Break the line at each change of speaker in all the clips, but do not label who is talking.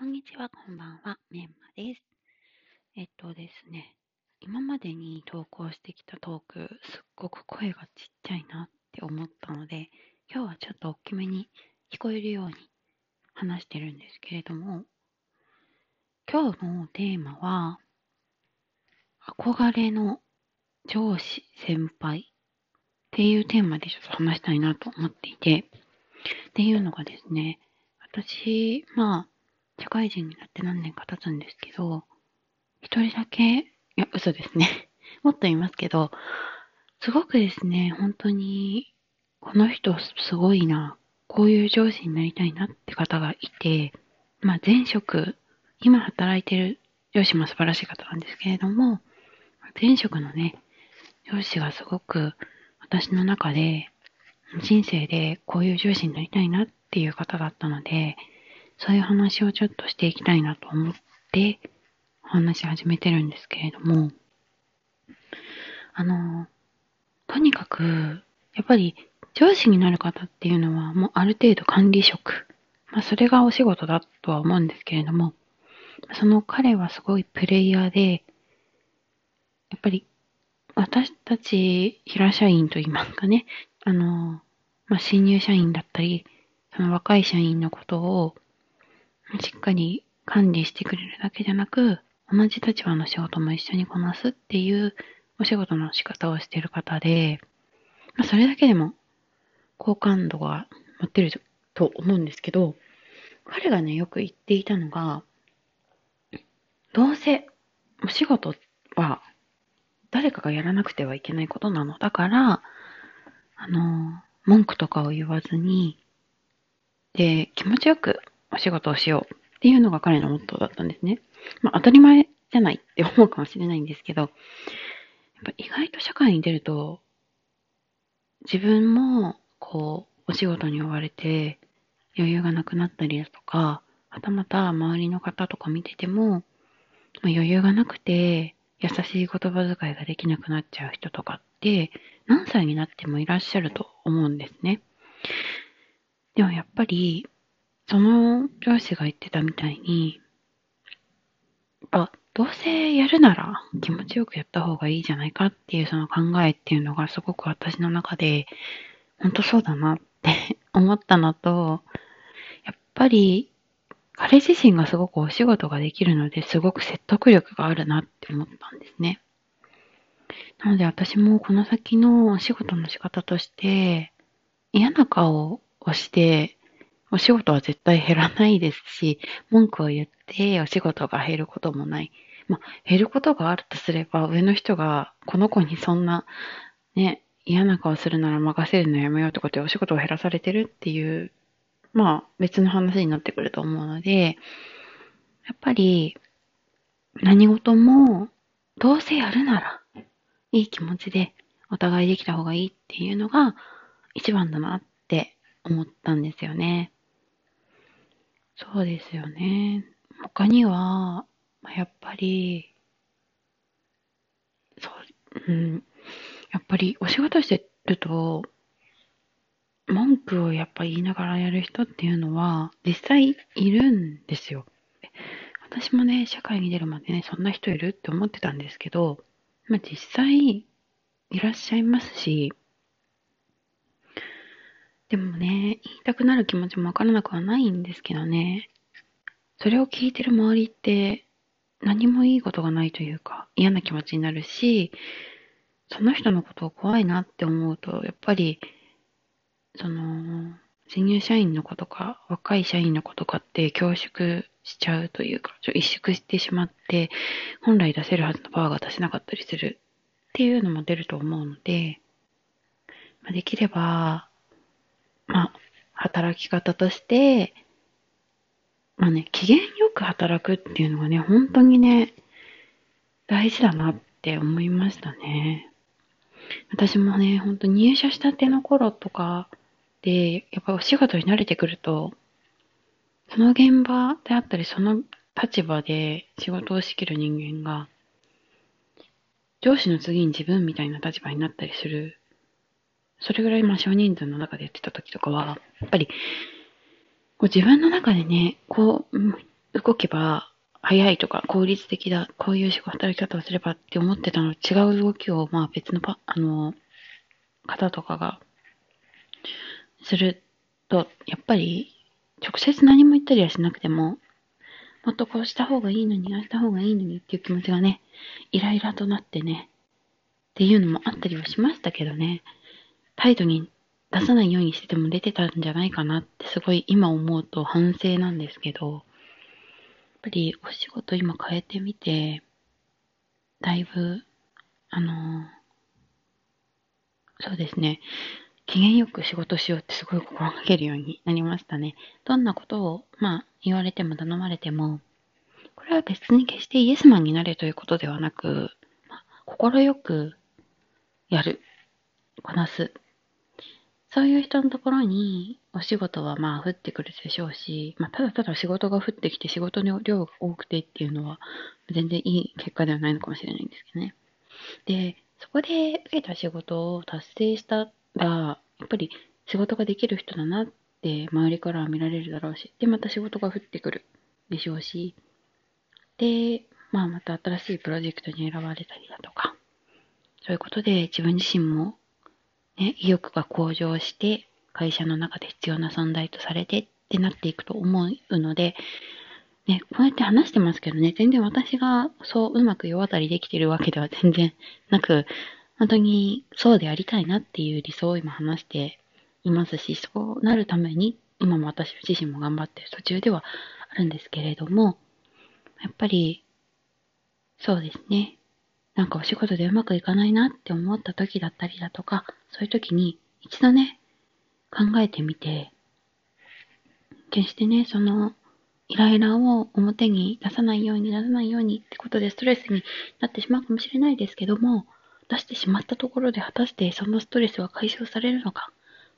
こんにちは、こんばんは、メンマです。えっとですね、今までに投稿してきたトーク、すっごく声がちっちゃいなって思ったので、今日はちょっと大きめに聞こえるように話してるんですけれども、今日のテーマは、憧れの上司先輩っていうテーマでちょっと話したいなと思っていて、っていうのがですね、私、まあ、社会人になって何年か経つんですけど、一人だけ、いや、嘘ですね。もっと言いますけど、すごくですね、本当に、この人すごいな、こういう上司になりたいなって方がいて、まあ前職、今働いてる上司も素晴らしい方なんですけれども、前職のね、上司がすごく私の中で、人生でこういう上司になりたいなっていう方だったので、そういう話をちょっとしていきたいなと思って、話し始めてるんですけれども、あの、とにかく、やっぱり上司になる方っていうのはもうある程度管理職。まあそれがお仕事だとは思うんですけれども、その彼はすごいプレイヤーで、やっぱり私たち平社員と言いますかね、あの、まあ、新入社員だったり、その若い社員のことをしっかり管理してくれるだけじゃなく、同じ立場の仕事も一緒にこなすっていうお仕事の仕方をしている方で、まあ、それだけでも好感度が持ってると思うんですけど、彼がね、よく言っていたのが、どうせお仕事は誰かがやらなくてはいけないことなの。だから、あの、文句とかを言わずに、で、気持ちよくお仕事をしようっていうのが彼のモットーだったんですね。まあ当たり前じゃないって思うかもしれないんですけど、やっぱ意外と社会に出ると、自分もこう、お仕事に追われて余裕がなくなったりだとか、はたまた周りの方とか見てても、まあ、余裕がなくて優しい言葉遣いができなくなっちゃう人とかって何歳になってもいらっしゃると思うんですね。でもやっぱりその上司が言ってたみたいに、あ、どうせやるなら気持ちよくやった方がいいじゃないかっていうその考えっていうのがすごく私の中で、本当そうだなって 思ったのと、やっぱり彼自身がすごくお仕事ができるのですごく説得力があるなって思ったんですね。なので私もこの先のお仕事の仕方として嫌な顔をしてお仕事は絶対減らないですし、文句を言ってお仕事が減ることもない。まあ、減ることがあるとすれば、上の人がこの子にそんな、ね、嫌な顔するなら任せるのやめようってことでお仕事を減らされてるっていう、まあ別の話になってくると思うので、やっぱり何事もどうせやるならいい気持ちでお互いできた方がいいっていうのが一番だなって思ったんですよね。そうですよね。他には、やっぱり、そう、うん、やっぱりお仕事してると、文句をやっぱ言いながらやる人っていうのは実際いるんですよ。私もね、社会に出るまでね、そんな人いるって思ってたんですけど、まあ実際いらっしゃいますし、でもね、言いたくなる気持ちもわからなくはないんですけどね。それを聞いてる周りって何もいいことがないというか嫌な気持ちになるし、その人のことを怖いなって思うと、やっぱり、その、新入社員の子とか、若い社員の子とかって恐縮しちゃうというか、ちょ萎縮してしまって、本来出せるはずのパワーが出せなかったりするっていうのも出ると思うので、まあ、できれば、まあ、働き方として、まあね、機嫌よく働くっていうのがね、本当にね、大事だなって思いましたね。私もね、ほんと入社したての頃とかで、やっぱお仕事に慣れてくると、その現場であったり、その立場で仕事を仕切る人間が、上司の次に自分みたいな立場になったりするそれぐらいまあ少人数の中でやってた時とかは、やっぱり、こう自分の中でね、こう、動けば早いとか効率的だ、こういう仕事働き方をすればって思ってたの違う動きを、まあ別のパ、あの、方とかがすると、やっぱり直接何も言ったりはしなくても、もっとこうした方がいいのに、ああした方がいいのにっていう気持ちがね、イライラとなってね、っていうのもあったりはしましたけどね、態度に出さないようにしてても出てたんじゃないかなってすごい今思うと反省なんですけど、やっぱりお仕事今変えてみて、だいぶ、あの、そうですね、機嫌よく仕事しようってすごい心がけるようになりましたね。どんなことを、まあ、言われても頼まれても、これは別に決してイエスマンになれということではなく、まあ、くやる、こなすそういう人のところにお仕事はまあ降ってくるでしょうし、まあ、ただただ仕事が降ってきて仕事の量が多くてっていうのは全然いい結果ではないのかもしれないんですけどね。で、そこで受けた仕事を達成したら、やっぱり仕事ができる人だなって周りからは見られるだろうし、で、また仕事が降ってくるでしょうし、で、まあまた新しいプロジェクトに選ばれたりだとか、そういうことで自分自身もね、意欲が向上して、会社の中で必要な存在とされてってなっていくと思うので、ね、こうやって話してますけどね、全然私がそううまく世渡りできてるわけでは全然なく、本当にそうでありたいなっていう理想を今話していますし、そうなるために今も私自身も頑張ってる途中ではあるんですけれども、やっぱりそうですね、なんかお仕事でうまくいかないなって思った時だったりだとか、そういう時に一度ね、考えてみて、決してね、その、イライラを表に出さないように、出さないようにってことでストレスになってしまうかもしれないですけども、出してしまったところで果たしてそのストレスは解消されるのか、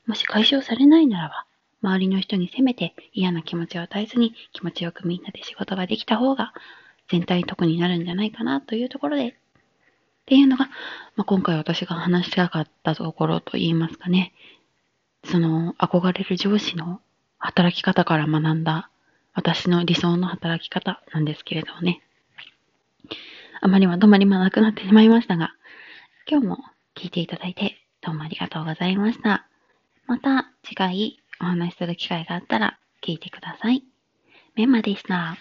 もし解消されないならば、周りの人にせめて嫌な気持ちを与えずに気持ちよくみんなで仕事ができた方が全体得になるんじゃないかなというところでっていうのが、まあ、今回私が話したかったところといいますかね、その憧れる上司の働き方から学んだ私の理想の働き方なんですけれどもね。あまりまとまりもなくなってしまいましたが、今日も聞いていただいてどうもありがとうございました。また次回お話しする機会があったら聞いてください。メンマでした。